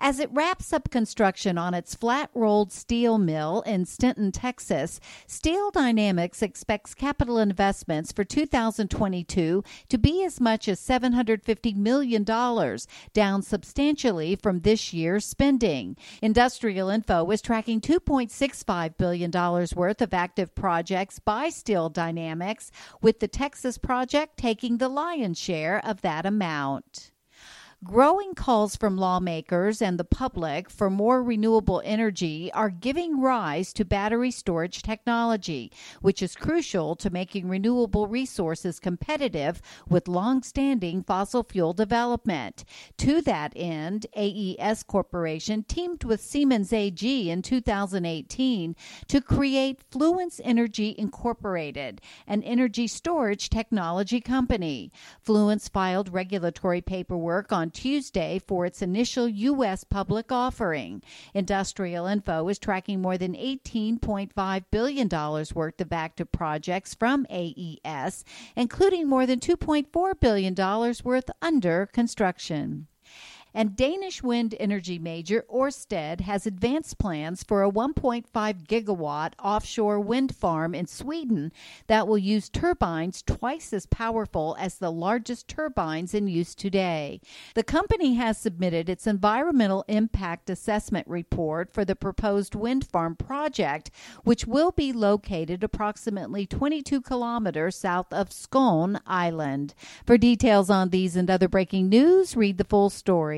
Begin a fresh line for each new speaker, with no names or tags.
As it wraps up construction on its flat rolled steel mill in Sinton, Texas, Steel Dynamics expects capital investments for 2022 to be as much as $750 million, down substantially from this year's spending. Industrial Info is tracking $2.65 billion worth of active projects by Steel Dynamics, with the Texas project taking the lion's share of that amount. Growing calls from lawmakers and the public for more renewable energy are giving rise to battery storage technology, which is crucial to making renewable resources competitive with long-standing fossil fuel development. To that end, AES Corporation teamed with Siemens AG in 2018 to create Fluence Energy Incorporated, an energy storage technology company. Fluence filed regulatory paperwork on on Tuesday for its initial U.S. public offering. Industrial Info is tracking more than $18.5 billion worth of active projects from AES, including more than $2.4 billion worth under construction. And Danish wind energy major Ørsted has advanced plans for a 1.5 gigawatt offshore wind farm in Sweden that will use turbines twice as powerful as the largest turbines in use today. The company has submitted its environmental impact assessment report for the proposed wind farm project, which will be located approximately 22 kilometers south of Skåne Island. For details on these and other breaking news, read the full story